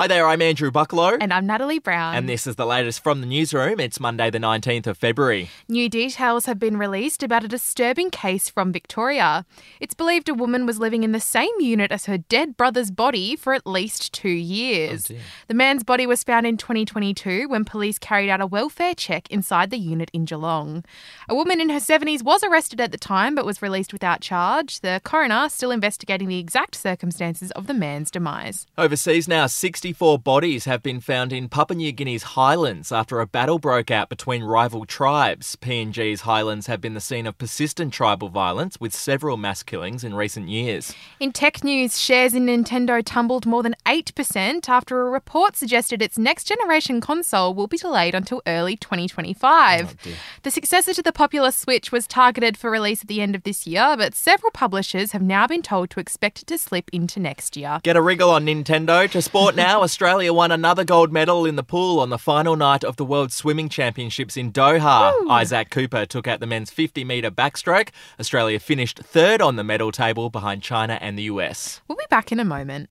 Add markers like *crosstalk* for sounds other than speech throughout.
Hi there, I'm Andrew Bucklow. And I'm Natalie Brown. And this is the latest from the newsroom. It's Monday, the 19th of February. New details have been released about a disturbing case from Victoria. It's believed a woman was living in the same unit as her dead brother's body for at least two years. Oh, the man's body was found in 2022 when police carried out a welfare check inside the unit in Geelong. A woman in her 70s was arrested at the time but was released without charge. The coroner still investigating the exact circumstances of the man's demise. Overseas now, 64 bodies have been found in Papua New Guinea's highlands after a battle broke out between rival tribes. PNG's highlands have been the scene of persistent tribal violence with several mass killings in recent years. In tech news, shares in Nintendo tumbled more than 8% after a report suggested its next generation console will be delayed until early 2025. Oh, the successor to the popular Switch was targeted for release at the end of this year, but several publishers have now been told to expect it to slip into next year. Get a wriggle on Nintendo. To sport now, Australia won another gold medal in the pool on the final night of the World Swimming Championships in Doha. Isaac Cooper took out the men's 50 metre backstroke. Australia finished third on the medal table behind China and the US. We'll be back in a moment.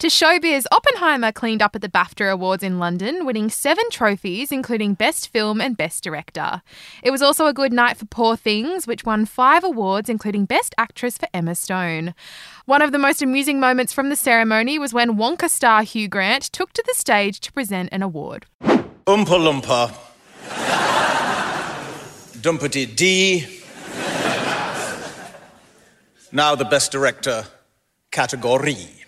To showbiz, Oppenheimer cleaned up at the BAFTA Awards in London, winning seven trophies, including Best Film and Best Director. It was also a good night for Poor Things, which won five awards, including Best Actress for Emma Stone. One of the most amusing moments from the ceremony was when Wonka star Hugh Grant took to the stage to present an award. Oompa Loompa. Dumpity. Now the best director category.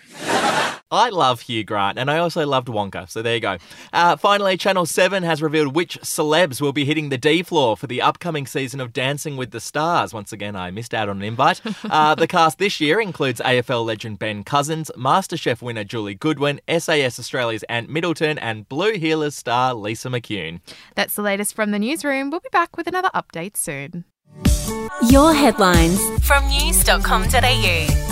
I love Hugh Grant, and I also loved Wonka, so there you go. Uh, finally, Channel 7 has revealed which celebs will be hitting the D floor for the upcoming season of Dancing with the Stars. Once again, I missed out on an invite. Uh, *laughs* the cast this year includes AFL legend Ben Cousins, MasterChef winner Julie Goodwin, SAS Australia's Ant Middleton, and Blue Heelers star Lisa McCune. That's the latest from the newsroom. We'll be back with another update soon. Your headlines from news.com.au.